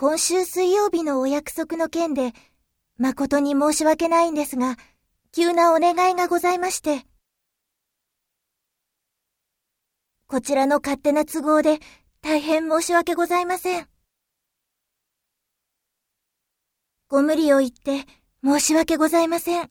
今週水曜日のお約束の件で、誠に申し訳ないんですが、急なお願いがございまして。こちらの勝手な都合で大変申し訳ございません。ご無理を言って申し訳ございません。